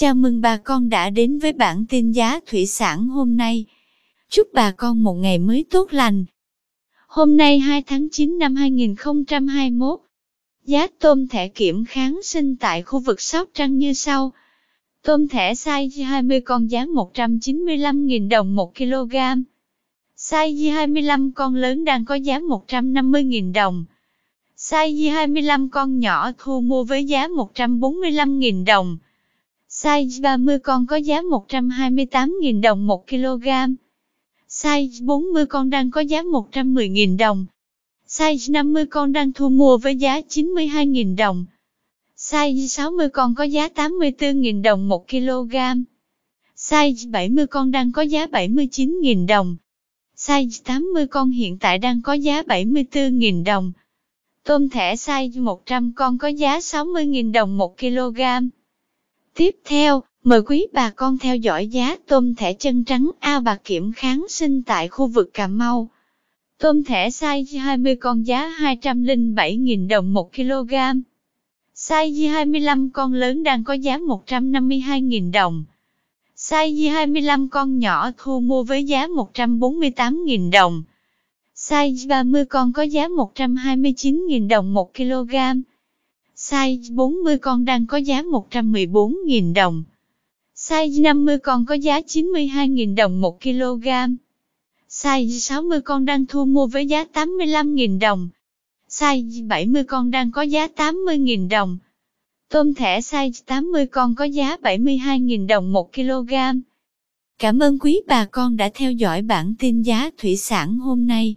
Chào mừng bà con đã đến với bản tin giá thủy sản hôm nay. Chúc bà con một ngày mới tốt lành. Hôm nay 2 tháng 9 năm 2021, giá tôm thẻ kiểm kháng sinh tại khu vực Sóc Trăng như sau. Tôm thẻ size 20 con giá 195.000 đồng 1 kg. Size 25 con lớn đang có giá 150.000 đồng. Size 25 con nhỏ thu mua với giá 145.000 đồng. Size 30 con có giá 128.000 đồng 1 kg. Size 40 con đang có giá 110.000 đồng. Size 50 con đang thu mua với giá 92.000 đồng. Size 60 con có giá 84.000 đồng 1 kg. Size 70 con đang có giá 79.000 đồng. Size 80 con hiện tại đang có giá 74.000 đồng. Tôm thẻ size 100 con có giá 60.000 đồng 1 kg. Tiếp theo, mời quý bà con theo dõi giá tôm thẻ chân trắng A bạc Kiểm kháng sinh tại khu vực Cà Mau. Tôm thẻ size 20 con giá 207.000 đồng 1 kg. Size 25 con lớn đang có giá 152.000 đồng. Size 25 con nhỏ thu mua với giá 148.000 đồng. Size 30 con có giá 129.000 đồng 1 kg. Size 40 con đang có giá 114.000 đồng. Size 50 con có giá 92.000 đồng 1 kg. Size 60 con đang thu mua với giá 85.000 đồng. Size 70 con đang có giá 80.000 đồng. Tôm thẻ size 80 con có giá 72.000 đồng 1 kg. Cảm ơn quý bà con đã theo dõi bản tin giá thủy sản hôm nay.